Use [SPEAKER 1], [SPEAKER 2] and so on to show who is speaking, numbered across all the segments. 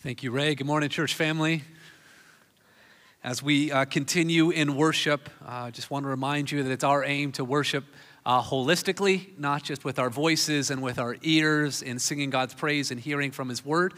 [SPEAKER 1] Thank you, Ray. Good morning, church family. As we uh, continue in worship, I uh, just want to remind you that it's our aim to worship uh, holistically, not just with our voices and with our ears in singing God's praise and hearing from His word,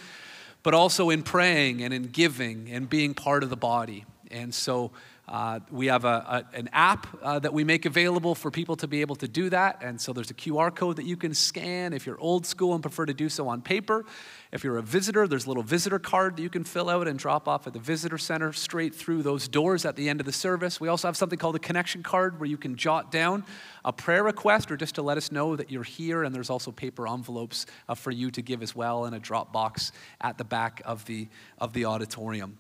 [SPEAKER 1] but also in praying and in giving and being part of the body. And so, uh, we have a, a, an app uh, that we make available for people to be able to do that. And so there's a QR code that you can scan if you're old school and prefer to do so on paper. If you're a visitor, there's a little visitor card that you can fill out and drop off at the visitor center straight through those doors at the end of the service. We also have something called a connection card where you can jot down a prayer request or just to let us know that you're here. And there's also paper envelopes uh, for you to give as well and a drop box at the back of the, of the auditorium.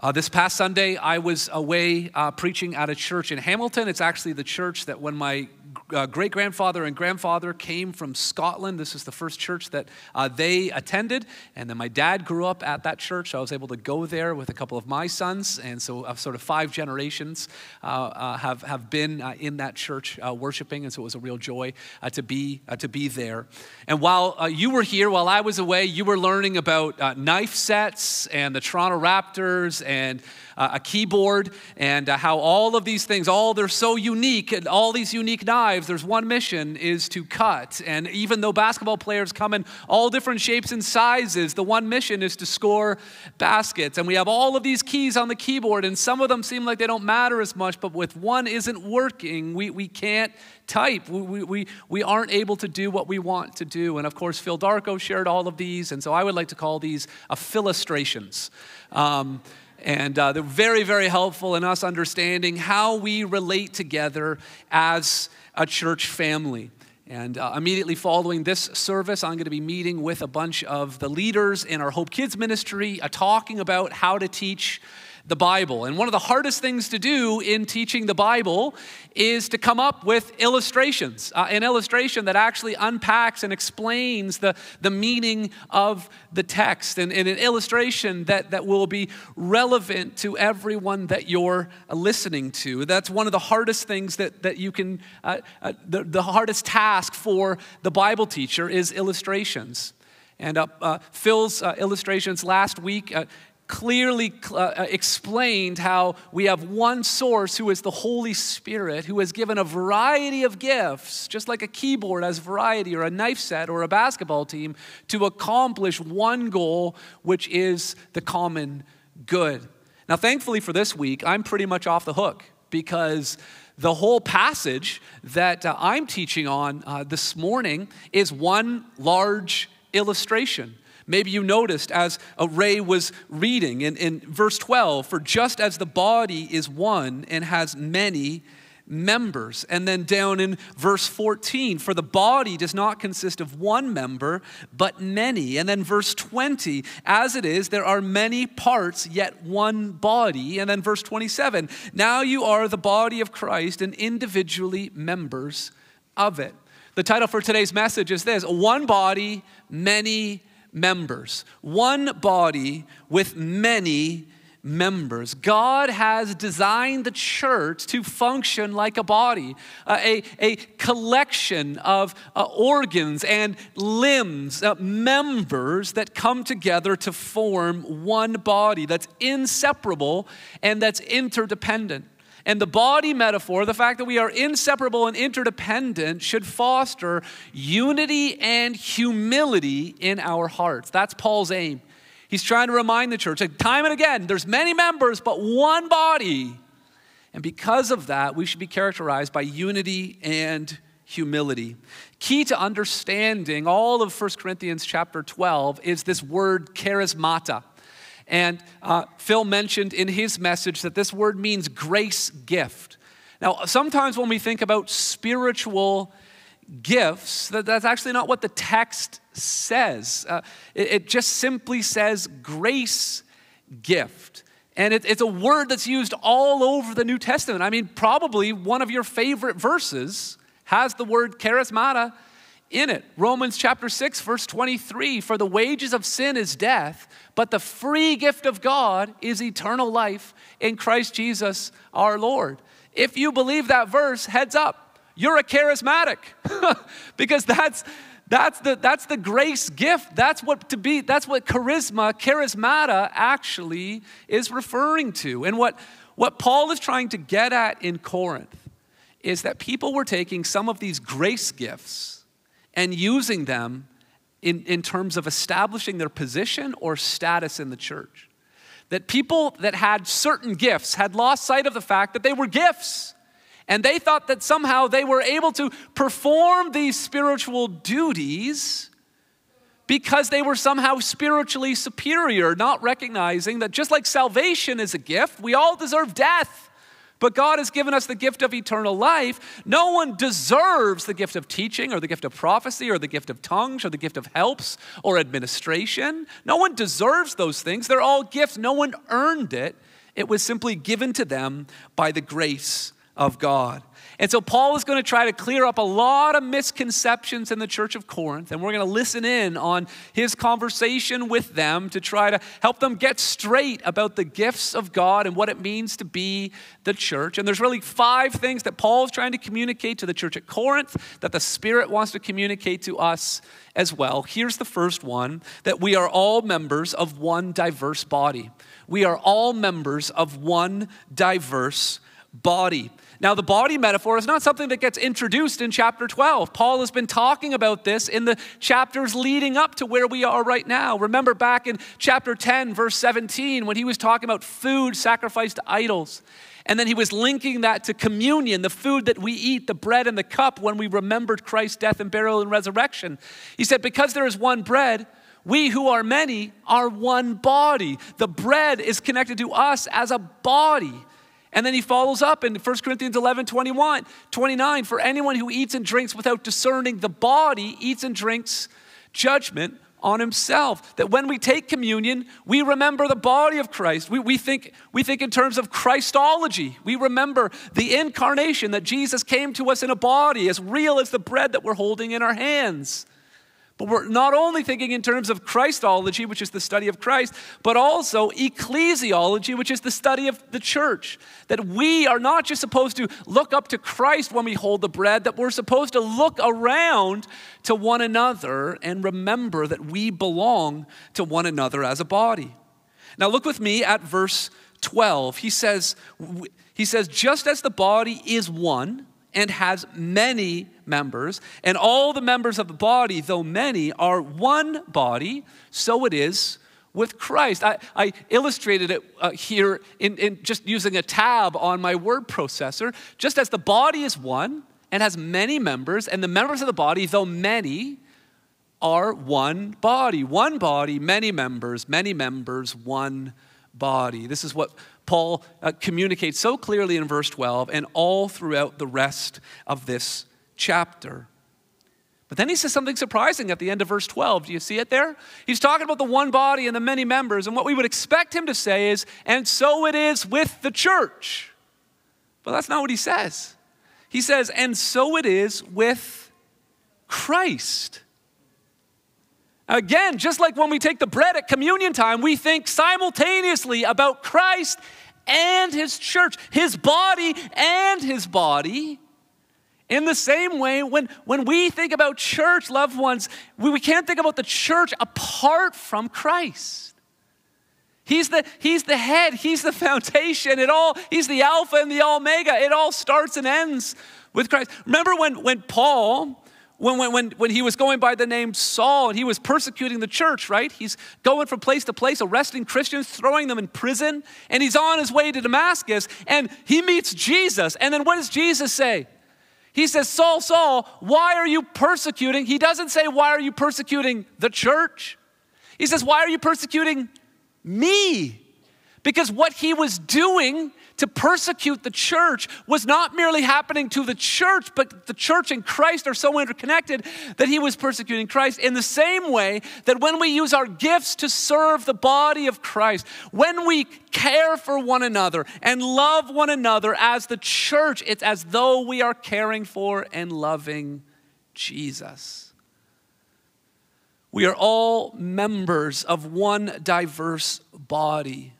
[SPEAKER 1] Uh, this past Sunday, I was away uh, preaching at a church in Hamilton. It's actually the church that when my uh, great grandfather and grandfather came from Scotland. This is the first church that uh, they attended. And then my dad grew up at that church. I was able to go there with a couple of my sons. And so, uh, sort of five generations uh, uh, have, have been uh, in that church worshiping. And so, it was a real joy to, be, to be there. And while you were here, while I was away, you were learning about knife sets and the Toronto Raptors and uh, a keyboard, and uh, how all of these things, all they're so unique, and all these unique knives, there's one mission is to cut. And even though basketball players come in all different shapes and sizes, the one mission is to score baskets. And we have all of these keys on the keyboard, and some of them seem like they don't matter as much, but with one isn't working, we, we can't type. We, we, we aren't able to do what we want to do. And of course, Phil Darko shared all of these, and so I would like to call these a philostrations. Um, and uh, they're very, very helpful in us understanding how we relate together as a church family. And uh, immediately following this service, I'm going to be meeting with a bunch of the leaders in our Hope Kids ministry, uh, talking about how to teach the Bible. And one of the hardest things to do in teaching the Bible is to come up with illustrations, uh, an illustration that actually unpacks and explains the, the meaning of the text, and, and, an illustration that, that will be relevant to everyone that you're listening to. That's one of the hardest things that, that you can, uh, uh, the, the hardest task for the Bible teacher is illustrations. And uh, uh, Phil's uh, illustrations last week uh, clearly uh, uh, explained how we have one source who is the Holy Spirit, who has given a variety of gifts, just like a keyboard has variety, or a knife set, or a basketball team, to accomplish one goal, which is the common good. Now, thankfully for this week, I'm pretty much off the hook because the whole passage that uh, I'm teaching on uh, this morning is one large illustration. Maybe you noticed as Ray was reading in, in verse 12, for just as the body is one and has many members. And then down in verse 14, for the body does not consist of one member, but many. And then verse 20, as it is, there are many parts, yet one body. And then verse 27, now you are the body of Christ and individually members of it. The title for today's message is this One body, many members, one body with many members. God has designed the church to function like a body, uh, a, a collection of uh, organs and limbs, uh, members that come together to form one body that's inseparable and that's interdependent. And the body metaphor, the fact that we are inseparable and interdependent, should foster unity and humility in our hearts. That's Paul's aim. He's trying to remind the church, time and again, there's many members, but one body. And because of that, we should be characterized by unity and humility. Key to understanding all of 1 Corinthians chapter 12 is this word charismata. And uh, Phil mentioned in his message that this word means grace gift. Now, sometimes when we think about spiritual gifts, that, that's actually not what the text says. Uh, it, it, just simply says grace gift. And it, it's a word that's used all over the New Testament. I mean, probably one of your favorite verses has the word charismata in it. Romans chapter 6, verse 23 For the wages of sin is death, but the free gift of God is eternal life in Christ Jesus our Lord. If you believe that verse, heads up, you're a charismatic because that's That's the, that's the grace gift. That's what to be, that's what charisma, charismata actually is referring to. And what, what Paul is trying to get at in Corinth is that people were taking some of these grace gifts and using them in, in terms of establishing their position or status in the church. That people that had certain gifts had lost sight of the fact that they were gifts. And they thought that somehow they were able to perform these spiritual duties because they were somehow spiritually superior, not recognizing that just like salvation is a gift, we all deserve death. But God has given us the gift of eternal life. No one deserves the gift of teaching or the gift of prophecy or the gift of tongues or the gift of helps or administration. No one deserves those things. They're all gifts. No one earned it. It was simply given to them by the grace of God. And so Paul is going to try to clear up a lot of misconceptions in the church of Corinth, and we're going to listen in on his conversation with them to try to help them get straight about the gifts of God and what it means to be the church. And there's really five things that Paul is trying to communicate to the church at Corinth that the Spirit wants to communicate to us as well. Here's the first one that we are all members of one diverse body. We are all members of one diverse body. Now, the body metaphor is not something that gets introduced in chapter 12. Paul has been talking about this in the chapters leading up to where we are right now. Remember back in chapter 10, verse 17, when he was talking about food sacrificed to idols. And then he was linking that to communion, the food that we eat, the bread and the cup when we remembered Christ's death and burial and resurrection. He said, Because there is one bread, we who are many are one body. The bread is connected to us as a body. And then he follows up in 1 Corinthians 11 21, 29. For anyone who eats and drinks without discerning the body eats and drinks judgment on himself. That when we take communion, we remember the body of Christ. We, we, think, we think in terms of Christology. We remember the incarnation that Jesus came to us in a body as real as the bread that we're holding in our hands. But we're not only thinking in terms of Christology, which is the study of Christ, but also ecclesiology, which is the study of the church. That we are not just supposed to look up to Christ when we hold the bread, that we're supposed to look around to one another and remember that we belong to one another as a body. Now, look with me at verse 12. He says, he says, just as the body is one, and has many members, and all the members of the body, though many, are one body, so it is with Christ. I, I illustrated it uh, here in, in just using a tab on my word processor. Just as the body is one and has many members, and the members of the body, though many, are one body. One body, many members, many members, one body. This is what Paul uh, communicates so clearly in verse 12 and all throughout the rest of this chapter. But then he says something surprising at the end of verse 12. Do you see it there? He's talking about the one body and the many members, and what we would expect him to say is, and so it is with the church. But that's not what he says. He says, and so it is with Christ. Again, just like when we take the bread at communion time, we think simultaneously about Christ and his church, his body and his body. In the same way, when, when we think about church, loved ones, we, we can't think about the church apart from Christ. He's the, he's the head, he's the foundation, it all, he's the Alpha and the Omega. It all starts and ends with Christ. Remember when, when Paul when, when, when, when he was going by the name Saul and he was persecuting the church, right? He's going from place to place, arresting Christians, throwing them in prison, and he's on his way to Damascus and he meets Jesus. And then what does Jesus say? He says, Saul, Saul, why are you persecuting? He doesn't say, Why are you persecuting the church? He says, Why are you persecuting me? Because what he was doing to persecute the church was not merely happening to the church, but the church and Christ are so interconnected that he was persecuting Christ in the same way that when we use our gifts to serve the body of Christ, when we care for one another and love one another as the church, it's as though we are caring for and loving Jesus. We are all members of one diverse body.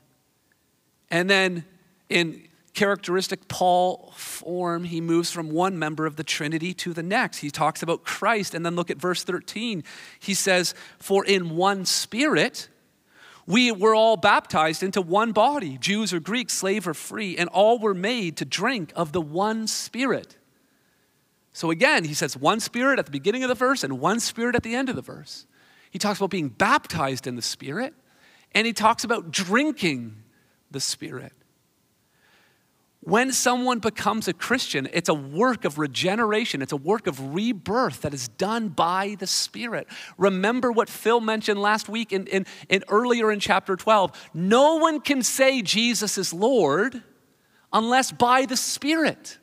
[SPEAKER 1] And then in characteristic Paul form, he moves from one member of the Trinity to the next. He talks about Christ, and then look at verse 13. He says, For in one spirit, we were all baptized into one body, Jews or Greeks, slave or free, and all were made to drink of the one spirit. So again, he says one spirit at the beginning of the verse and one spirit at the end of the verse. He talks about being baptized in the spirit, and he talks about drinking the spirit. When someone becomes a Christian, it's a work of regeneration, it's a work of rebirth that is done by the Spirit. Remember what Phil mentioned last week in, in, in earlier in chapter 12. No one can say Jesus is Lord unless by the Spirit.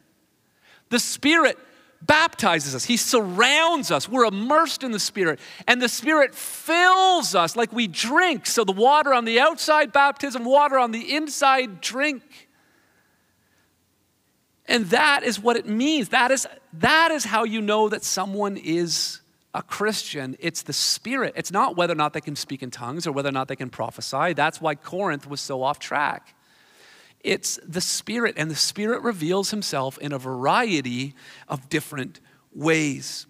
[SPEAKER 1] The Spirit baptizes us, He surrounds us. We're immersed in the Spirit, and the Spirit fills us like we drink. So the water on the outside, baptism, water on the inside, drink. And that is what it means. That is, that is how you know that someone is a Christian. It's the Spirit. It's not whether or not they can speak in tongues or whether or not they can prophesy. That's why Corinth was so off track. It's the Spirit, and the Spirit reveals Himself in a variety of different ways.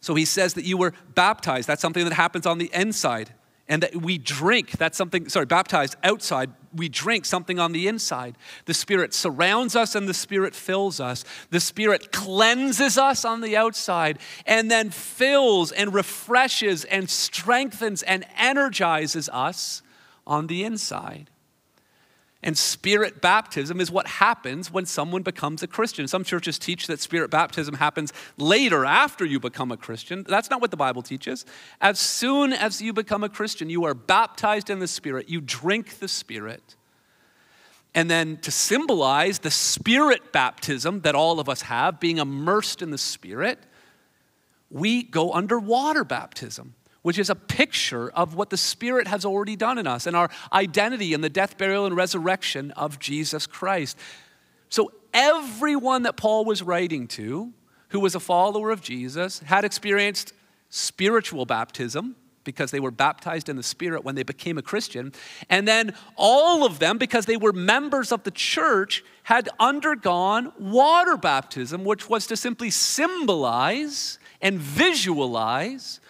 [SPEAKER 1] So he says that you were baptized. That's something that happens on the inside and that we drink that's something sorry baptized outside we drink something on the inside. The spirit surrounds us and the spirit fills us. The spirit cleanses us on the outside and then fills and refreshes and strengthens and energizes us on the inside and spirit baptism is what happens when someone becomes a Christian. Some churches teach that spirit baptism happens later after you become a Christian. That's not what the Bible teaches. As soon as you become a Christian, you are baptized in the Spirit, you drink the Spirit. And then to symbolize the spirit baptism that all of us have, being immersed in the Spirit, we go under water baptism which is a picture of what the Spirit has already done in us and our identity in the death, burial, and resurrection of Jesus Christ. So, everyone that Paul was writing to, who was a follower of Jesus, had experienced spiritual baptism because they were baptized in the Spirit when they became a Christian. And then all of them, because they were members of the church, had undergone water baptism, which was to simply symbolize and visualize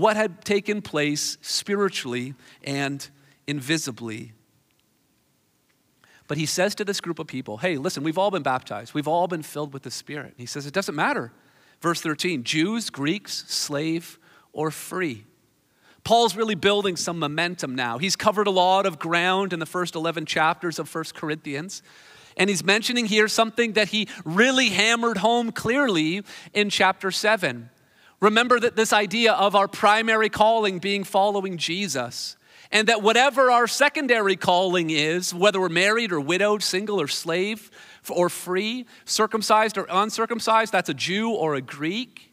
[SPEAKER 1] what had taken place spiritually and invisibly. But he says to this group of people, hey, listen, we've all been baptized. We've all been filled with the Spirit. He says, it doesn't matter. Verse 13 Jews, Greeks, slave, or free. Paul's really building some momentum now. He's covered a lot of ground in the first 11 chapters of 1 Corinthians. And he's mentioning here something that he really hammered home clearly in chapter 7. Remember that this idea of our primary calling being following Jesus, and that whatever our secondary calling is, whether we're married or widowed, single or slave or free, circumcised or uncircumcised, that's a Jew or a Greek.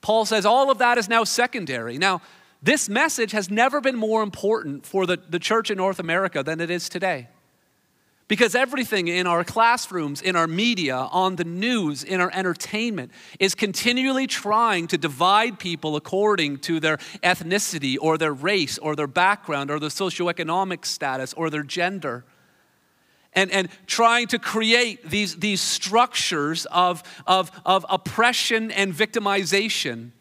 [SPEAKER 1] Paul says all of that is now secondary. Now, this message has never been more important for the, the church in North America than it is today. Because everything in our classrooms, in our media, on the news, in our entertainment is continually trying to divide people according to their ethnicity or their race or their background or their socioeconomic status or their gender. And, and trying to create these, these structures of, of, of oppression and victimization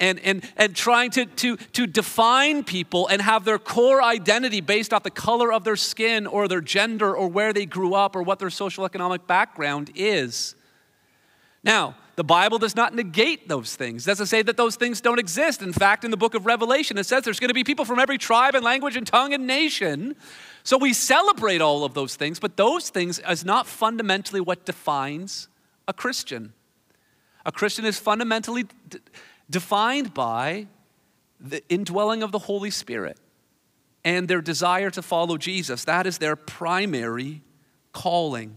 [SPEAKER 1] and, and, and trying to, to, to define people and have their core identity based off the color of their skin or their gender or where they grew up or what their social economic background is. Now, the Bible does not negate those things. It doesn't say that those things don't exist. In fact, in the book of Revelation, it says there's going to be people from every tribe and language and tongue and nation. So we celebrate all of those things, but those things is not fundamentally what defines a Christian. A Christian is fundamentally defined by the indwelling of the Holy Spirit and their desire to follow Jesus. That is their primary calling.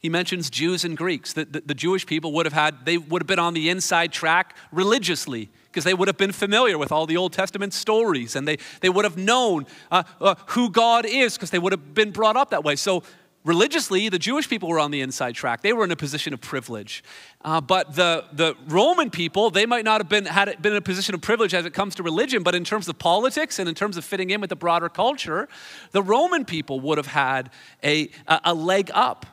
[SPEAKER 1] He mentions Jews and Greeks. The, the, the, Jewish people would have had, they would have been on the inside track religiously because they would have been familiar with all the Old Testament stories and they, they would have known uh, uh, who God is because they would have been brought up that way. So religiously, the Jewish people were on the inside track. They were in a position of privilege. Uh, but the, the Roman people, they might not have been, had been in a position of privilege as it comes to religion, but in terms of politics and in terms of fitting in with the broader culture, the Roman people would have had a, a, a leg up.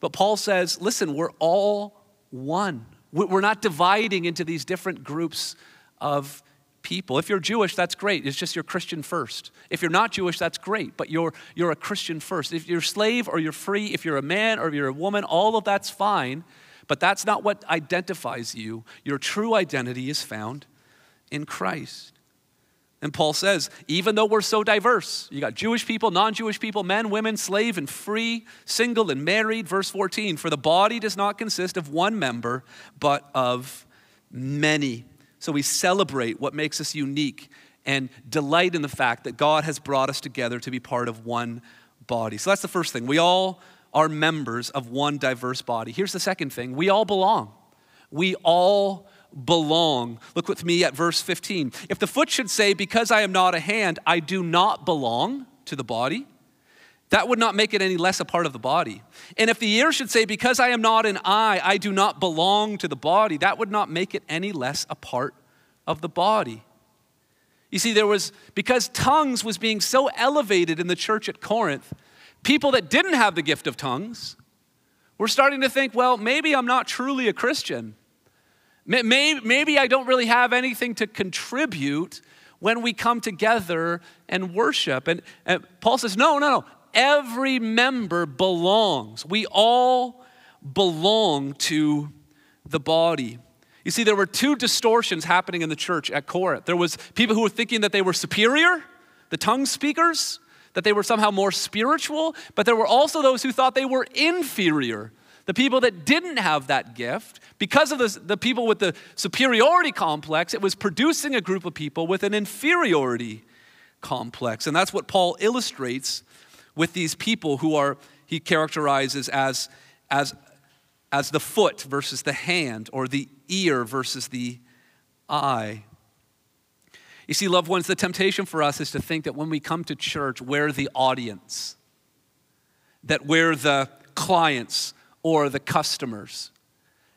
[SPEAKER 1] But Paul says, listen, we're all one. We're not dividing into these different groups of people. If you're Jewish, that's great. It's just you're Christian first. If you're not Jewish, that's great, but you're, you're a Christian first. If you're slave or you're free, if you're a man or you're a woman, all of that's fine, but that's not what identifies you. Your true identity is found in Christ. And Paul says, even though we're so diverse, you got Jewish people, non Jewish people, men, women, slave and free, single and married. Verse 14, for the body does not consist of one member, but of many. So we celebrate what makes us unique and delight in the fact that God has brought us together to be part of one body. So that's the first thing. We all are members of one diverse body. Here's the second thing we all belong. We all belong. Look with me at verse 15. If the foot should say, Because I am not a hand, I do not belong to the body, that would not make it any less a part of the body. And if the ear should say, Because I am not an eye, I do not belong to the body, that would not make it any less a part of the body. You see, there was, because tongues was being so elevated in the church at Corinth, people that didn't have the gift of tongues were starting to think, well, maybe I'm not truly a Christian. Maybe, I don't really have anything to contribute when we come together and worship. And, and Paul says, no, no, no every member belongs. We all belong to the body. You see, there were two distortions happening in the church at Corinth. There was people who were thinking that they were superior, the tongue speakers, that they were somehow more spiritual, but there were also those who thought they were inferior. The people that didn't have that gift, because of the, the people with the superiority complex, it was producing a group of people with an inferiority complex. And that's what Paul illustrates with these people who are, he characterizes as, as, as the foot versus the hand, or the ear versus the eye. You see, loved ones, the temptation for us is to think that when we come to church, we're the audience, that we're the clients or the customers.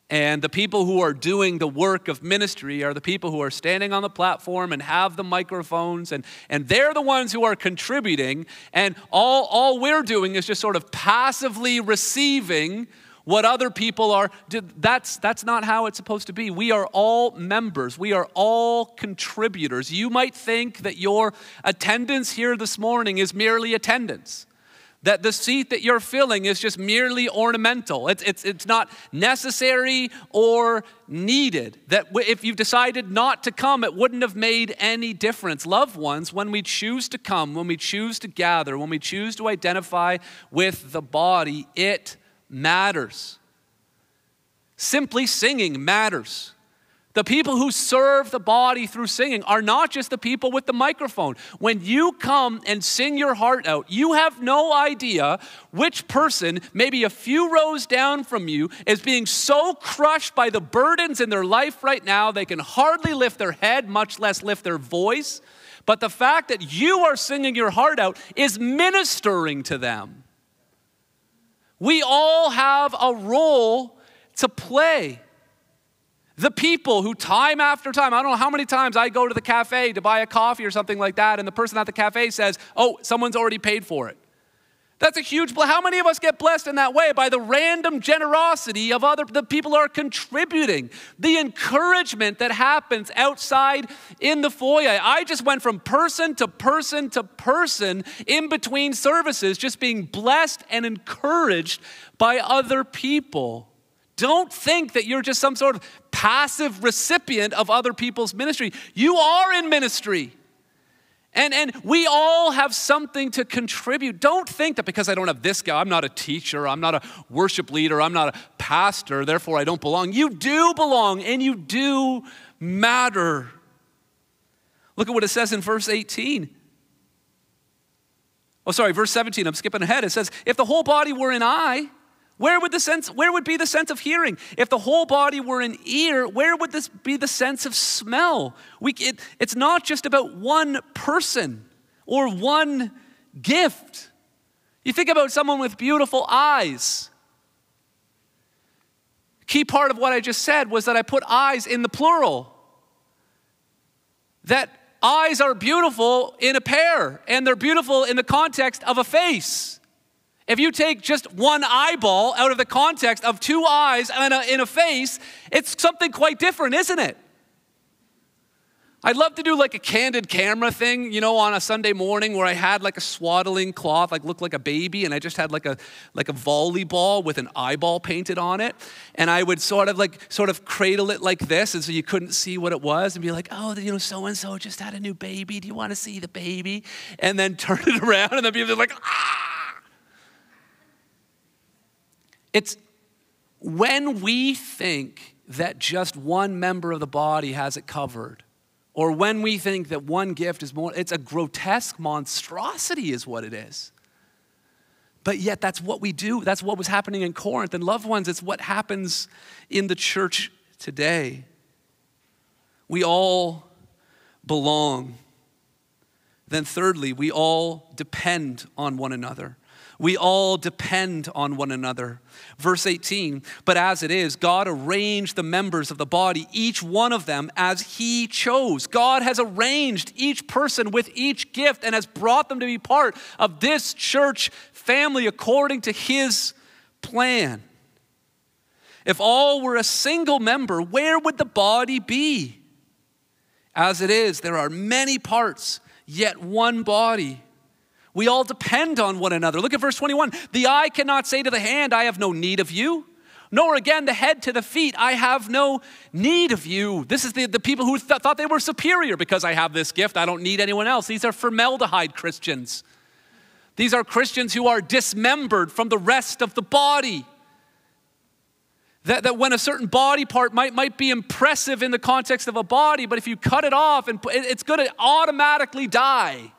[SPEAKER 1] And the people who are doing the work of ministry are the people who are standing on the platform and have the microphones, and, and they're the ones who are contributing. And all, all we're doing is just sort of passively receiving what other people are. That's, that's not how it's supposed to be. We are all members, we are all contributors. You might think that your attendance here this morning is merely attendance that the seat that you're filling is just merely ornamental. It's, it's, it's not necessary or needed. That if you've decided not to come, it wouldn't have made any difference. Loved ones, when we choose to come, when we choose to gather, when we choose to identify with the body, it matters. Simply singing matters. The people who serve the body through singing are not just the people with the microphone. When you come and sing your heart out, you have no idea which person, maybe a few rows down from you, is being so crushed by the burdens in their life right now, they can hardly lift their head, much less lift their voice. But the fact that you are singing your heart out is ministering to them. We all have a role to play. The people who, time after time, I don't know how many times I go to the cafe to buy a coffee or something like that, and the person at the cafe says, Oh, someone's already paid for it. That's a huge How many of us get blessed in that way by the random generosity of other the people are contributing? The encouragement that happens outside in the foyer. I just went from person to person to person in between services, just being blessed and encouraged by other people. Don't think that you're just some sort of passive recipient of other people's ministry. You are in ministry. And, and we all have something to contribute. Don't think that because I don't have this guy, I'm not a teacher, I'm not a worship leader, I'm not a pastor, therefore I don't belong. You do belong and you do matter. Look at what it says in verse 18. Oh, sorry, verse 17. I'm skipping ahead. It says, If the whole body were an eye, where would the sense where would be the sense of hearing? If the whole body were an ear, where would this be the sense of smell? We, it, it's not just about one person or one gift. You think about someone with beautiful eyes. Key part of what I just said was that I put eyes in the plural. That eyes are beautiful in a pair, and they're beautiful in the context of a face. If you take just one eyeball out of the context of two eyes and a, in a face, it's something quite different, isn't it? I'd love to do like a candid camera thing, you know, on a Sunday morning where I had like a swaddling cloth, like looked like a baby, and I just had like a like a volleyball with an eyeball painted on it, and I would sort of like sort of cradle it like this, and so you couldn't see what it was, and be like, oh, you know, so and so just had a new baby. Do you want to see the baby? And then turn it around, and then people are like, ah. It's when we think that just one member of the body has it covered or when we think that one gift is more, it's a grotesque monstrosity, is what it is. But yet, that's what we do. That's what was happening in Corinth. And, loved ones, it's what happens in the church today. We all belong. Then, thirdly, we all depend on one another. We all depend on one another. Verse 18, but as it is, God arranged the members of the body, each one of them as He chose. God has arranged each person with each gift and has brought them to be part of this church family according to His plan. If all were a single member, where would the body be? As it is, there are many parts, yet one body. We all depend on one another. Look at verse 21. The eye cannot say to the hand, I have no need of you. Nor again the head to the feet, I have no need of you. This is the, the people who th- thought they were superior because I have this gift. I don't need anyone else. These are formaldehyde Christians. These are Christians who are dismembered from the rest of the body. That, that when a certain body part might, might be impressive in the context of a body, but if you cut it off, and it's going to automatically die.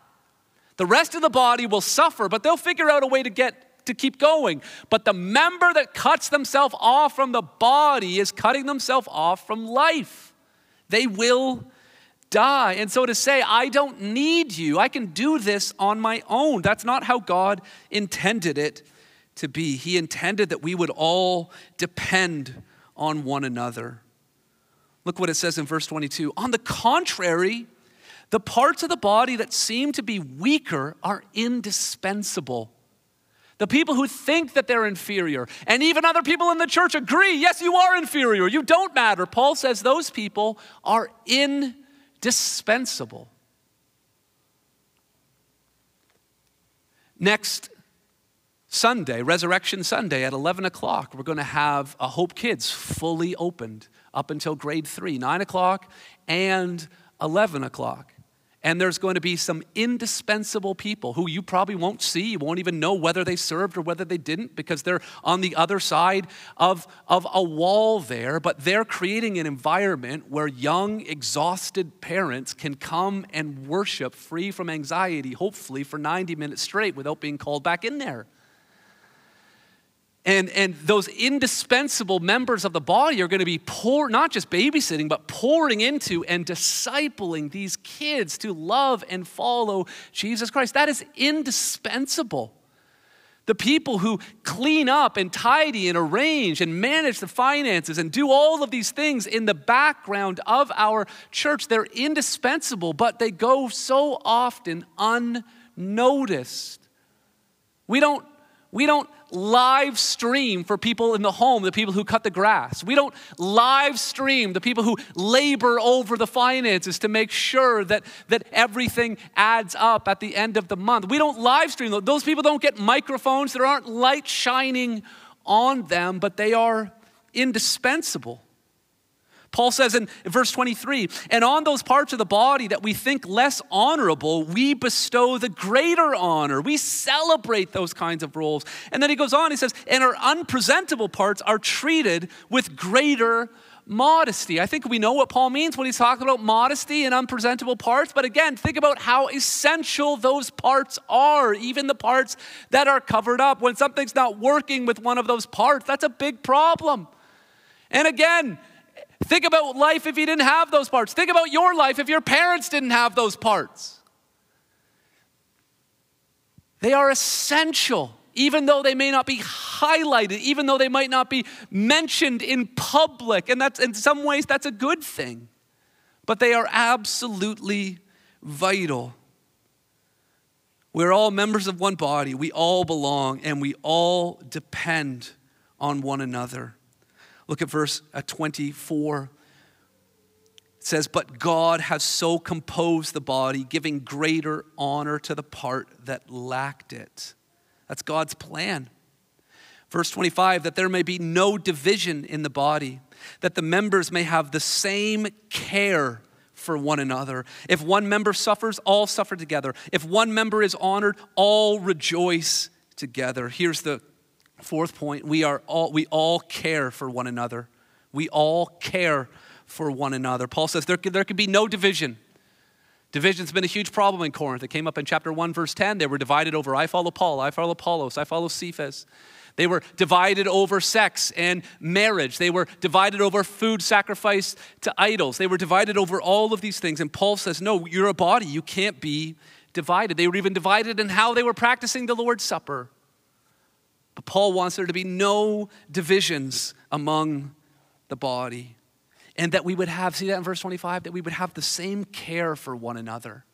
[SPEAKER 1] The rest of the body will suffer, but they'll figure out a way to get to keep going. But the member that cuts themselves off from the body is cutting themselves off from life. They will die. And so to say, I don't need you, I can do this on my own, that's not how God intended it to be. He intended that we would all depend on one another. Look what it says in verse 22. On the contrary, the parts of the body that seem to be weaker are indispensable. The people who think that they're inferior, and even other people in the church agree, yes, you are inferior, you don't matter. Paul says those people are indispensable. Next Sunday, Resurrection Sunday at 11 o'clock, we're going to have a Hope Kids fully opened up until grade three, 9 o'clock and 11 o'clock. And there's going to be some indispensable people who you probably won't see. You won't even know whether they served or whether they didn't because they're on the other side of, of a wall there. But they're creating an environment where young, exhausted parents can come and worship free from anxiety, hopefully for 90 minutes straight without being called back in there. And, and those indispensable members of the body are going to be pour, not just babysitting, but pouring into and discipling these kids to love and follow Jesus Christ. That is indispensable. The people who clean up and tidy and arrange and manage the finances and do all of these things in the background of our church, they're indispensable, but they go so often unnoticed. We don't, we don't live stream for people in the home, the people who cut the grass. We don't live stream the people who labor over the finances to make sure that, that everything adds up at the end of the month. We don't live stream. Those people don't get microphones, there aren't lights shining on them, but they are indispensable. Paul says in verse 23, and on those parts of the body that we think less honorable, we bestow the greater honor. We celebrate those kinds of roles. And then he goes on, he says, and our unpresentable parts are treated with greater modesty. I think we know what Paul means when he's talking about modesty and unpresentable parts, but again, think about how essential those parts are, even the parts that are covered up. When something's not working with one of those parts, that's a big problem. And again, Think about life if you didn't have those parts. Think about your life if your parents didn't have those parts. They are essential. even though they may not be highlighted, even though they might not be mentioned in public. And that's in some ways that's a good thing. But they are absolutely vital. We're all members of one body. We all belong and we all depend on one another. Look at verse uh, 24 says, But God has so composed the body, giving greater honor to the part that lacked it. That's God's plan. Verse 25, that there may be no division in the body, that the members may have the same care for one another. If one member suffers, all suffer together. If one member is honored, all rejoice together. Here's the fourth point we, are all, we all care for one another. We all care for one another. Paul says there could, there could be no division. Division's been a huge problem in Corinth. It came up in chapter 1, verse 10. They were divided over I follow Paul, I follow Apollos, I follow Cephas. They were divided over sex and marriage. They were divided over food sacrifice to idols. They were divided over all of these things. And Paul says, No, you're a body. You can't be divided. They were even divided in how they were practicing the Lord's Supper. But Paul wants there to be no divisions among the body and that we would have, see that in verse 25, that we would have the same care for one another.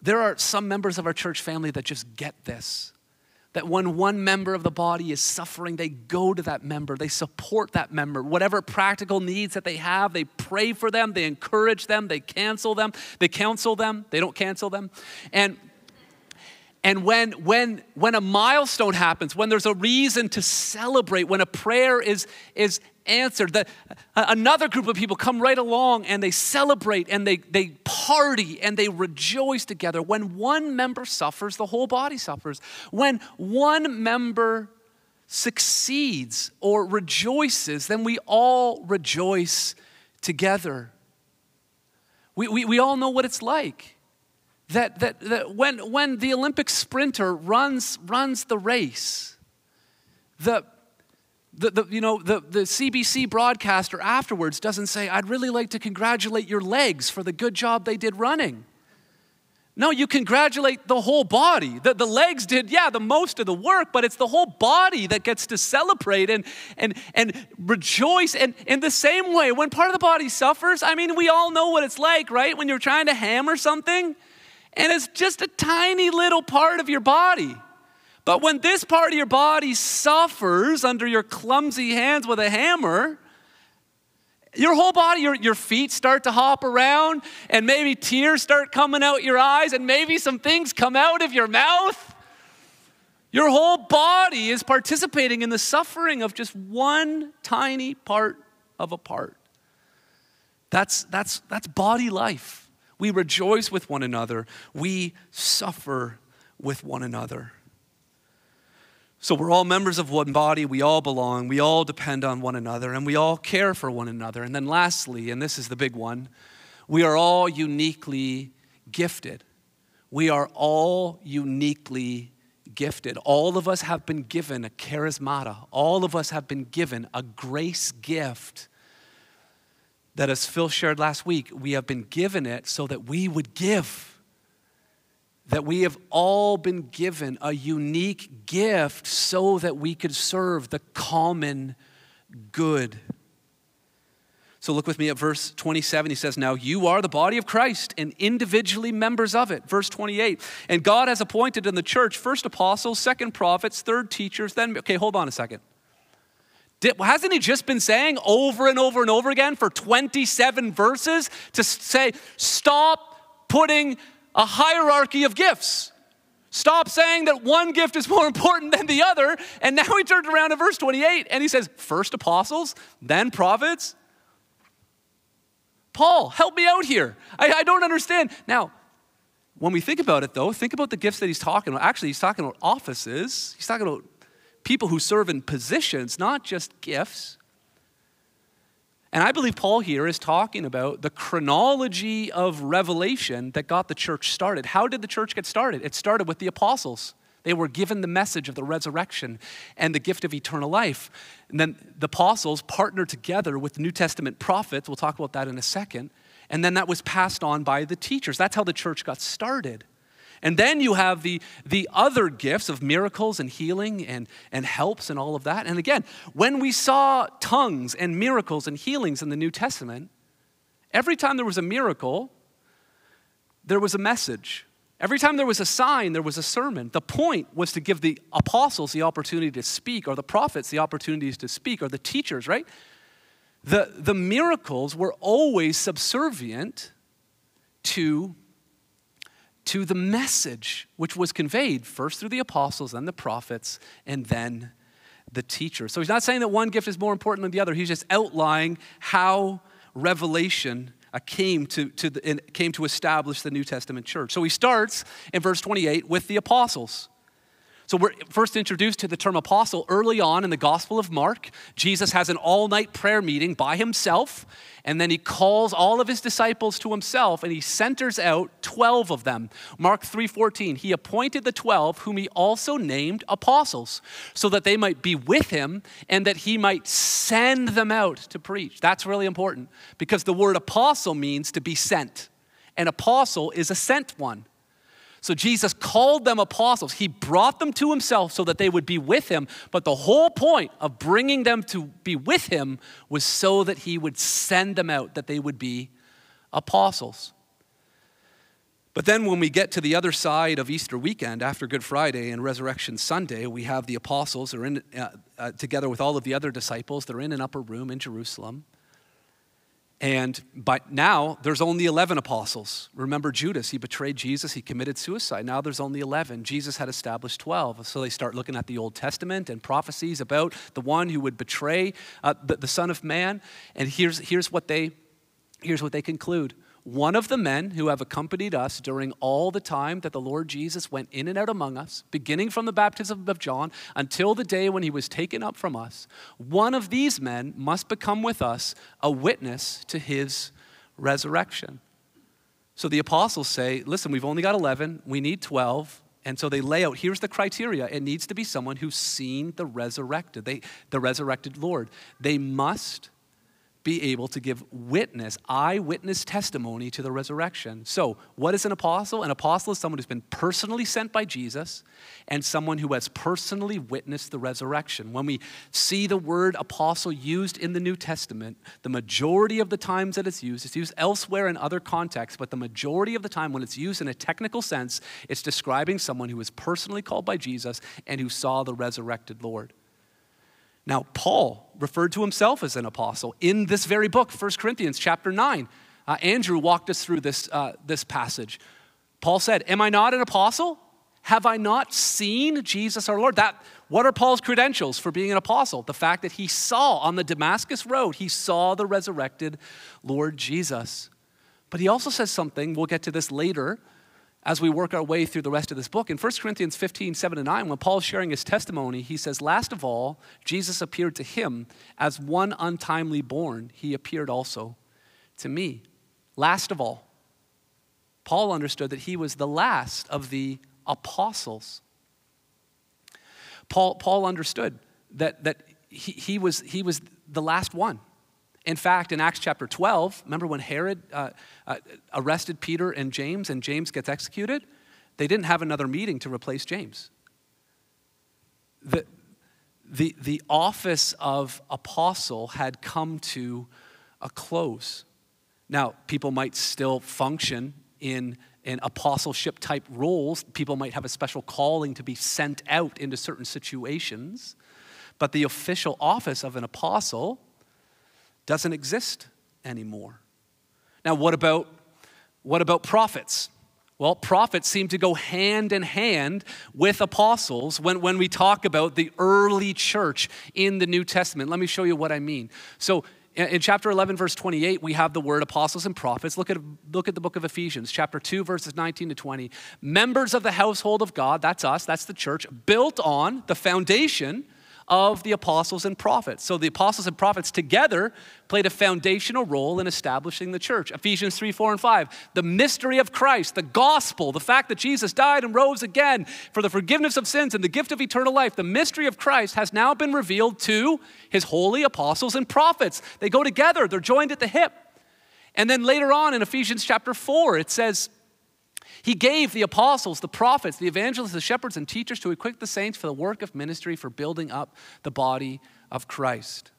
[SPEAKER 1] There are some members of our church family that just get this. That when one member of the body is suffering, they go to that member, they support that member. Whatever practical needs that they have, they pray for them, they encourage them, they cancel them, they counsel them, they don't cancel them. And and when, when, when a milestone happens, when there's a reason to celebrate, when a prayer is, is answered, that another group of people come right along and they celebrate and they, they party and they rejoice together. When one member suffers, the whole body suffers. When one member succeeds or rejoices, then we all rejoice together. We, we, we all know what it's like. That, that, that when, when the Olympic sprinter runs, runs the race, the, the, the, you know, the, the CBC broadcaster afterwards doesn't say, I'd really like to congratulate your legs for the good job they did running. No, you congratulate the whole body. The, the legs did, yeah, the most of the work, but it's the whole body that gets to celebrate and, and, and rejoice. And in the same way, when part of the body suffers, I mean, we all know what it's like, right? When you're trying to hammer something and it's just a tiny little part of your body. But when this part of your body suffers under your clumsy hands with a hammer, your whole body, your, your feet start to hop around, and maybe tears start coming out your eyes, and maybe some things come out of your mouth. Your whole body is participating in the suffering of just one tiny part of a part. That's, that's, that's body life. We rejoice with one another, we suffer with one another. So we're all members of one body, we all belong, we all depend on one another, and we all care for one another. And then, lastly, and this is the big one, we are all uniquely gifted. We are all uniquely gifted. All of us have been given a charismata, all of us have been given a grace gift that, as Phil shared last week, we have been given it so that we would give that we have all been given a unique gift so that we could serve the common good. So look with me at verse 27. He says, Now you are the body of Christ and individually members of it. Verse 28. And God has appointed in the church first apostles, second prophets, third teachers, then. Okay, hold on a second. Did, hasn't he just been saying over and over and over again for 27 verses to say, Stop putting a hierarchy of gifts. Stop saying that one gift is more important than the other. And now he turned around in verse 28 and he says, First apostles, then prophets. Paul, help me out here. I, I don't understand. Now, when we think about it, though, think about the gifts that he's talking about. Actually, he's talking about offices, he's talking about people who serve in positions, not just gifts. And I believe Paul here is talking about the chronology of revelation that got the church started. How did the church get started? It started with the apostles. They were given the message of the resurrection and the gift of eternal life. And then the apostles partnered together with New Testament prophets. We'll talk about that in a second. And then that was passed on by the teachers. That's how the church got started. And then you have the, the other gifts of miracles and healing and, and helps and all of that. And again, when we saw tongues and miracles and healings in the New Testament, every time there was a miracle, there was a message. Every time there was a sign, there was a sermon. The point was to give the apostles the opportunity to speak, or the prophets the opportunities to speak, or the teachers, right? The, the miracles were always subservient to, to the message which was conveyed first through the apostles, then the prophets, and then the teacher. So he's not saying that one gift is more important than the other. He's just outlining how revelation uh, came, to, to the, came to establish the New Testament church. So he starts in verse 28 with the apostles. So we're first introduced to the term apostle early on in the Gospel of Mark. Jesus has an all night prayer meeting by himself, and then he calls all of his disciples to himself, and he centers out 12 of them. Mark 3:14, he appointed the 12 whom he also named apostles, so that they might be with him and that he might send them out to preach. That's really important because the word apostle means to be sent. An apostle is a sent one. So Jesus called them apostles. He brought them to himself so that they would be with him. But the whole point of bringing them to be with him was so that he would send them out, that they would be apostles. But then, when we get to the other side of Easter weekend, after Good Friday and Resurrection Sunday, we have the apostles are in, uh, uh, together with all of the other disciples. They're in an upper room in Jerusalem. And but now there's only 11 apostles. Remember Judas, he betrayed Jesus, he committed suicide. Now there's only 11. Jesus had established 12. So they start looking at the Old Testament and prophecies about the one who would betray uh, the, the Son of Man. And here's, here's, what they, here's what they conclude one of the men who have accompanied us during all the time that the Lord Jesus went in and out among us, beginning from the baptism of John until the day when he was taken up from us, one of these men must become with us a witness to his resurrection. So the apostles say, listen, we've only got 11, we need 12. And so they lay out here's the criteria. It needs to be someone who's seen the resurrected, they, the resurrected Lord. They must be able to give witness, eyewitness testimony to the resurrection. So, what is an apostle? An apostle is someone who's been personally sent by Jesus and someone who has personally witnessed the resurrection. When we see the word apostle used in the New Testament, the majority of the times that it's used, it's used elsewhere in other contexts, but the majority of the time when it's used in a technical sense, it's describing someone who was personally called by Jesus and who saw the resurrected Lord. Now, Paul referred to himself as an apostle in this very book, 1 Corinthians chapter 9. Uh, Andrew walked us through this, uh, this passage. Paul said, Am I not an apostle? Have I not seen Jesus our Lord? That, what are Paul's credentials for being an apostle? The fact that he saw on the Damascus Road, he saw the resurrected Lord Jesus. But he also says something, we'll get to this later, as we work our way through the rest of this book. In 1 Corinthians 15, 7 and 9, when Paul's sharing his testimony, he says, Last of all, Jesus appeared to him as one untimely born. He appeared also to me. Last of all, Paul understood that he was the last of the apostles. Paul, Paul understood that, that he, he, was, he was the last one. In fact, in Acts chapter 12, remember when Herod uh, uh, arrested Peter and James and James gets executed? They didn't have another meeting to replace James. The, the, the office of apostle had come to a close. Now, people might still function in, in apostleship type roles. People might have a special calling to be sent out into certain situations. But the official office of an apostle doesn't exist anymore. Now, what about, what about prophets? Well, prophets seem to go hand in hand with apostles when, when we talk about the early church in the New Testament. Let me show you what I mean. So, in chapter 11, verse 28, we have the word apostles and prophets. Look at, look at the book of Ephesians, chapter 2, verses 19 to 20. Members of the household of God, that's us, that's the church, built on the foundation of the apostles and prophets. So the apostles and prophets together played a foundational role in establishing the church. Ephesians 3, 4, and 5. The mystery of Christ, the gospel, the fact that Jesus died and rose again for the forgiveness of sins and the gift of eternal life, the mystery of Christ has now been revealed to his holy apostles and prophets. They go together, they're joined at the hip. And then later on in Ephesians chapter 4, it says, He gave the apostles, the prophets, the evangelists, the shepherds, and teachers to equip the saints for the work of ministry for building up the body of Christ.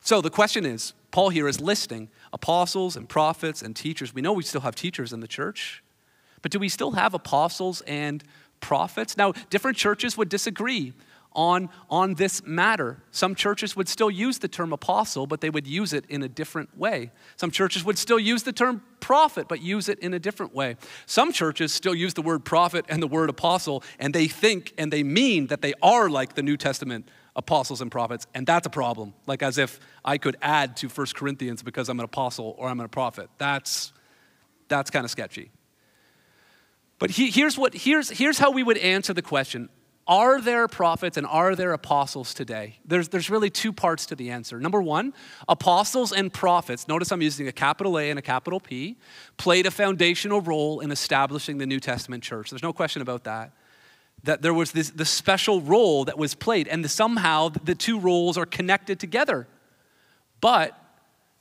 [SPEAKER 1] So the question is Paul here is listing apostles and prophets and teachers. We know we still have teachers in the church, but do we still have apostles and prophets? Now, different churches would disagree on, on this matter. Some churches would still use the term apostle, but they would use it in a different way. Some churches would still use the term prophet, but use it in a different way. Some churches still use the word prophet and the word apostle, and they think and they mean that they are like the New Testament apostles and prophets, and that's a problem. Like as if I could add to 1 Corinthians because I'm an apostle or I'm a prophet. That's, that's kind of sketchy. But he, here's, what, here's, here's how we would answer the question are there prophets and are there apostles today? There's, there's really two parts to the answer. Number one, apostles and prophets, notice I'm using a capital A and a capital P, played a foundational role in establishing the New Testament church. There's no question about that. That there was this, this special role that was played, and the, somehow the two roles are connected together. But,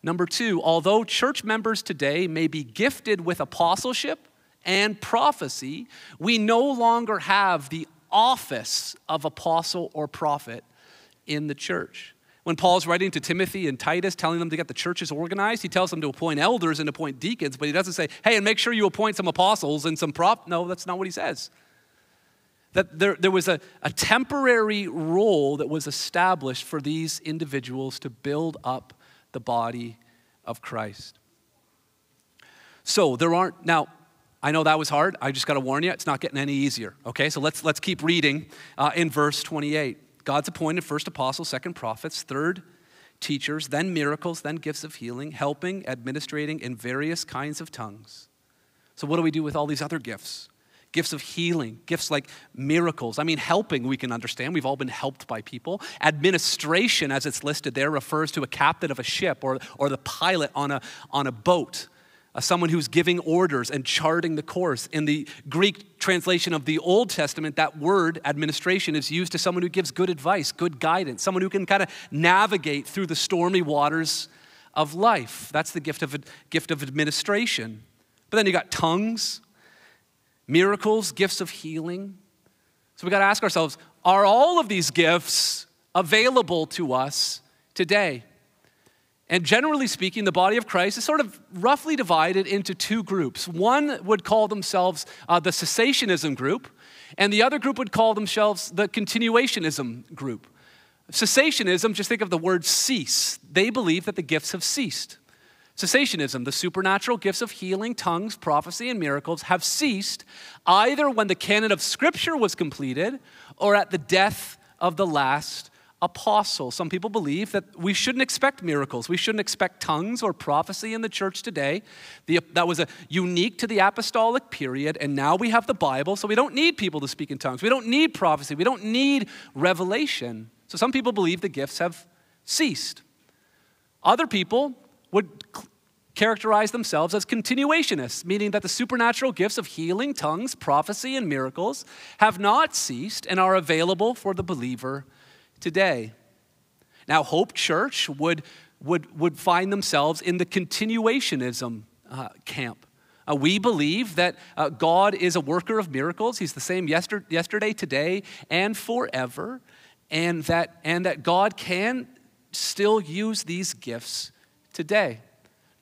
[SPEAKER 1] number two, although church members today may be gifted with apostleship and prophecy, we no longer have the office of apostle or prophet in the church. When Paul's writing to Timothy and Titus, telling them to get the churches organized, he tells them to appoint elders and appoint deacons, but he doesn't say, hey, and make sure you appoint some apostles and some prop. No, that's not what he says. That there, there was a, a temporary role that was established for these individuals to build up the body of Christ. So there aren't, now, I know that was hard. I just got to warn you, it's not getting any easier. Okay, so let's, let's keep reading uh, in verse 28. God's appointed first apostles, second prophets, third teachers, then miracles, then gifts of healing, helping, administrating in various kinds of tongues. So, what do we do with all these other gifts? Gifts of healing, gifts like miracles. I mean, helping, we can understand. We've all been helped by people. Administration, as it's listed there, refers to a captain of a ship or, or the pilot on a, on a boat Uh, someone who's giving orders and charting the course. In the Greek translation of the Old Testament, that word administration is used to someone who gives good advice, good guidance, someone who can kind of navigate through the stormy waters of life. That's the gift of, gift of administration. But then you got tongues, miracles, gifts of healing. So we got to ask ourselves are all of these gifts available to us today? And generally speaking, the body of Christ is sort of roughly divided into two groups. One would call themselves uh, the cessationism group, and the other group would call themselves the continuationism group. Cessationism, just think of the word cease. They believe that the gifts have ceased. Cessationism, the supernatural gifts of healing, tongues, prophecy, and miracles, have ceased either when the canon of Scripture was completed or at the death of the last apostle. Some people believe that we shouldn't expect miracles. We shouldn't expect tongues or prophecy in the church today. The, that was a, unique to the apostolic period, and now we have the Bible, so we don't need people to speak in tongues. We don't need prophecy. We don't need revelation. So some people believe the gifts have ceased. Other people would characterize themselves as continuationists, meaning that the supernatural gifts of healing, tongues, prophecy, and miracles have not ceased and are available for the believer today. Now, Hope Church would, would, would find themselves in the continuationism uh, camp. Uh, we believe that uh, God is a worker of miracles. He's the same yester- yesterday, today, and forever. And that, and that God can still use these gifts today.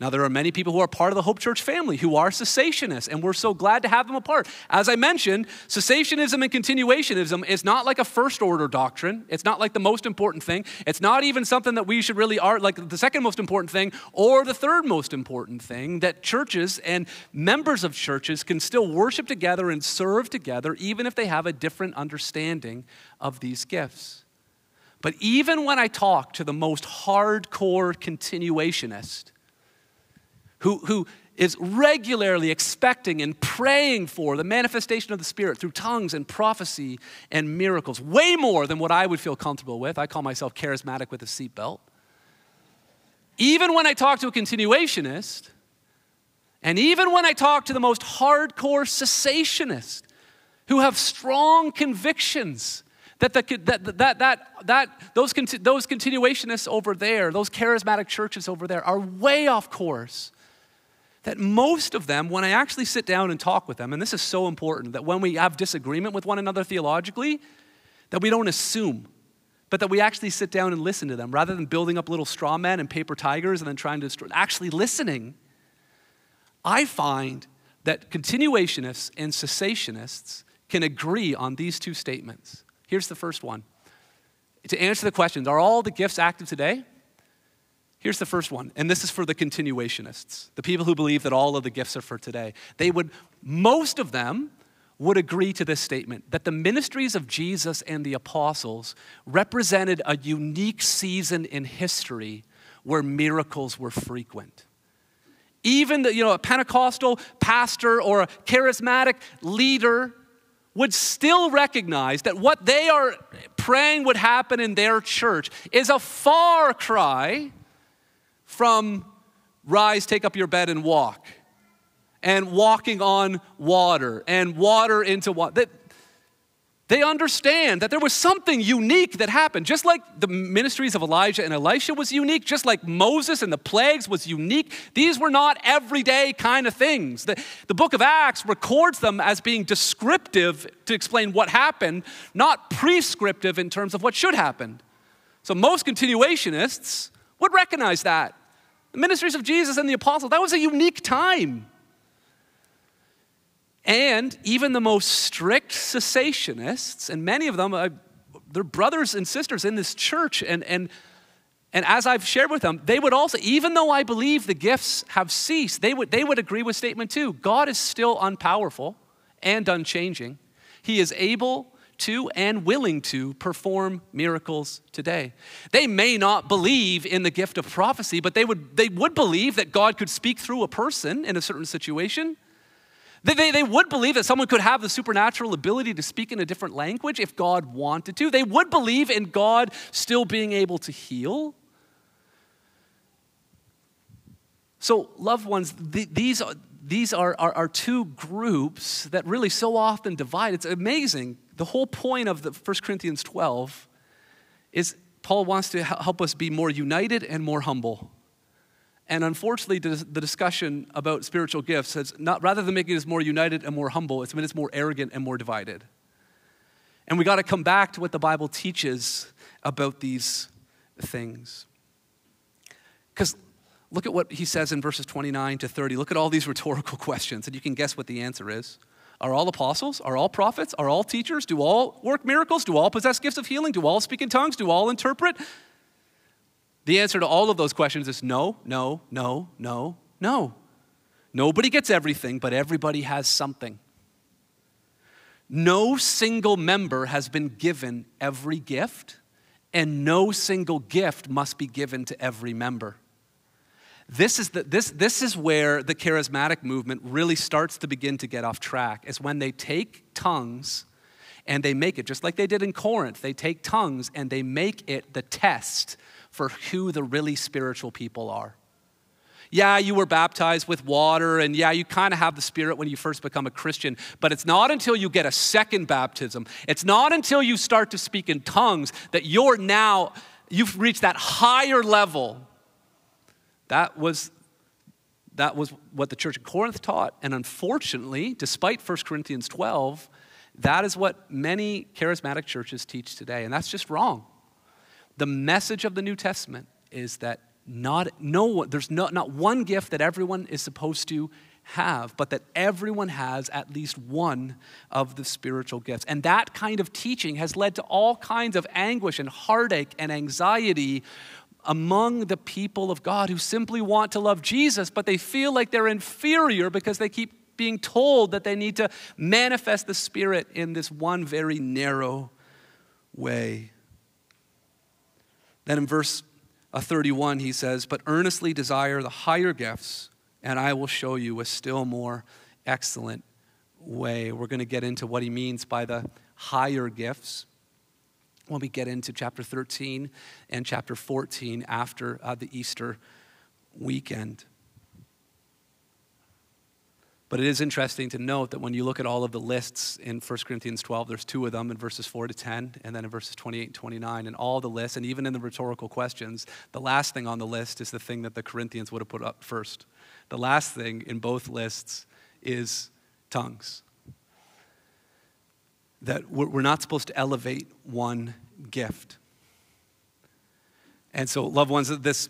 [SPEAKER 1] Now, there are many people who are part of the Hope Church family who are cessationists, and we're so glad to have them a part. As I mentioned, cessationism and continuationism is not like a first order doctrine. It's not like the most important thing. It's not even something that we should really are like the second most important thing or the third most important thing. That churches and members of churches can still worship together and serve together, even if they have a different understanding of these gifts. But even when I talk to the most hardcore continuationist, who, who is regularly expecting and praying for the manifestation of the Spirit through tongues and prophecy and miracles, way more than what I would feel comfortable with. I call myself charismatic with a seatbelt. Even when I talk to a continuationist, and even when I talk to the most hardcore cessationist who have strong convictions that, the, that, that, that, that those, those continuationists over there, those charismatic churches over there, are way off course that most of them, when I actually sit down and talk with them, and this is so important, that when we have disagreement with one another theologically, that we don't assume, but that we actually sit down and listen to them rather than building up little straw men and paper tigers and then trying to destroy, actually listening. I find that continuationists and cessationists can agree on these two statements. Here's the first one. To answer the questions, are all the gifts active today? Here's the first one, and this is for the continuationists, the people who believe that all of the gifts are for today. They would, most of them, would agree to this statement that the ministries of Jesus and the apostles represented a unique season in history where miracles were frequent. Even the, you know, a Pentecostal pastor or a charismatic leader would still recognize that what they are praying would happen in their church is a far cry from rise, take up your bed, and walk, and walking on water, and water into water. They understand that there was something unique that happened. Just like the ministries of Elijah and Elisha was unique, just like Moses and the plagues was unique, these were not everyday kind of things. The, the book of Acts records them as being descriptive to explain what happened, not prescriptive in terms of what should happen. So most continuationists would recognize that. The ministries of Jesus and the apostles, that was a unique time. And even the most strict cessationists, and many of them, uh, they're brothers and sisters in this church, and, and, and as I've shared with them, they would also, even though I believe the gifts have ceased, they would, they would agree with statement two God is still unpowerful and unchanging. He is able to and willing to perform miracles today. They may not believe in the gift of prophecy, but they would, they would believe that God could speak through a person in a certain situation. They, they, they would believe that someone could have the supernatural ability to speak in a different language if God wanted to. They would believe in God still being able to heal. So, loved ones, the, these, are, these are, are, are two groups that really so often divide. It's amazing the whole point of the 1 Corinthians 12 is Paul wants to help us be more united and more humble. And unfortunately, the discussion about spiritual gifts has not, rather than making us more united and more humble, it's made us more arrogant and more divided. And we got to come back to what the Bible teaches about these things. Because look at what he says in verses 29 to 30. Look at all these rhetorical questions, and you can guess what the answer is. Are all apostles? Are all prophets? Are all teachers? Do all work miracles? Do all possess gifts of healing? Do all speak in tongues? Do all interpret? The answer to all of those questions is no, no, no, no, no. Nobody gets everything, but everybody has something. No single member has been given every gift, and no single gift must be given to every member. This is, the, this, this is where the charismatic movement really starts to begin to get off track, is when they take tongues and they make it, just like they did in Corinth, they take tongues and they make it the test for who the really spiritual people are. Yeah, you were baptized with water, and yeah, you kind of have the Spirit when you first become a Christian, but it's not until you get a second baptism, it's not until you start to speak in tongues that you're now, you've reached that higher level that was, that was what the church of Corinth taught. And unfortunately, despite 1 Corinthians 12, that is what many charismatic churches teach today. And that's just wrong. The message of the New Testament is that not, no, there's no, not one gift that everyone is supposed to have, but that everyone has at least one of the spiritual gifts. And that kind of teaching has led to all kinds of anguish and heartache and anxiety among the people of God who simply want to love Jesus, but they feel like they're inferior because they keep being told that they need to manifest the Spirit in this one very narrow way. Then in verse uh, 31, he says, But earnestly desire the higher gifts, and I will show you a still more excellent way. We're going to get into what he means by the higher gifts when we get into chapter 13 and chapter 14 after uh, the Easter weekend. But it is interesting to note that when you look at all of the lists in 1 Corinthians 12, there's two of them in verses 4 to 10, and then in verses 28 and 29, and all the lists, and even in the rhetorical questions, the last thing on the list is the thing that the Corinthians would have put up first the last thing in both lists is tongues. That we're not supposed to elevate one gift. And so, loved ones, this,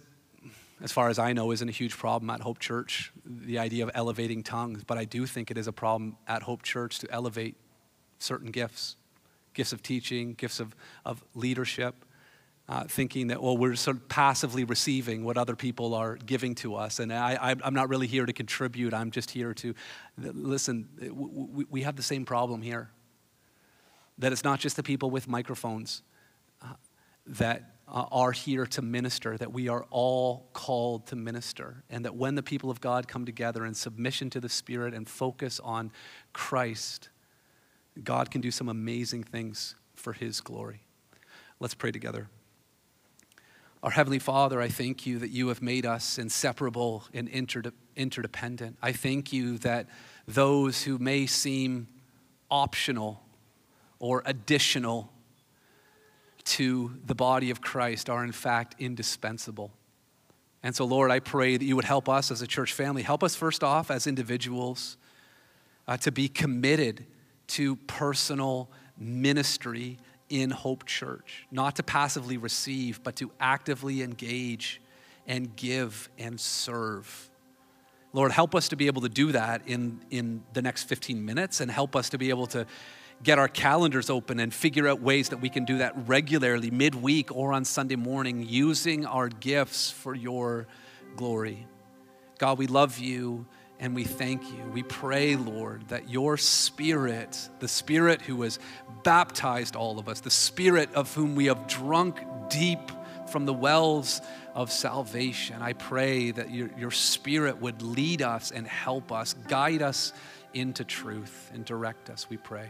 [SPEAKER 1] as far as I know, isn't a huge problem at Hope Church, the idea of elevating tongues, but I do think it is a problem at Hope Church to elevate certain gifts gifts of teaching, gifts of, of leadership. Uh, thinking that, well, we're sort of passively receiving what other people are giving to us. And I, am not really here to contribute. I'm just here to listen. We, we have the same problem here. That it's not just the people with microphones uh, that uh, are here to minister, that we are all called to minister. And that when the people of God come together in submission to the Spirit and focus on Christ, God can do some amazing things for His glory. Let's pray together. Our Heavenly Father, I thank you that you have made us inseparable and interdependent. I thank you that those who may seem optional or additional to the body of Christ are in fact indispensable. And so, Lord, I pray that you would help us as a church family. Help us, first off, as individuals, uh, to be committed to personal ministry in Hope Church, not to passively receive, but to actively engage and give and serve. Lord, help us to be able to do that in, in the next 15 minutes and help us to be able to get our calendars open and figure out ways that we can do that regularly, midweek or on Sunday morning, using our gifts for your glory. God, we love you and we thank you. We pray, Lord, that your Spirit, the Spirit who has baptized all of us, the Spirit of whom we have drunk deep from the wells of salvation, I pray that your, your Spirit would lead us and help us, guide us into truth and direct us, we pray.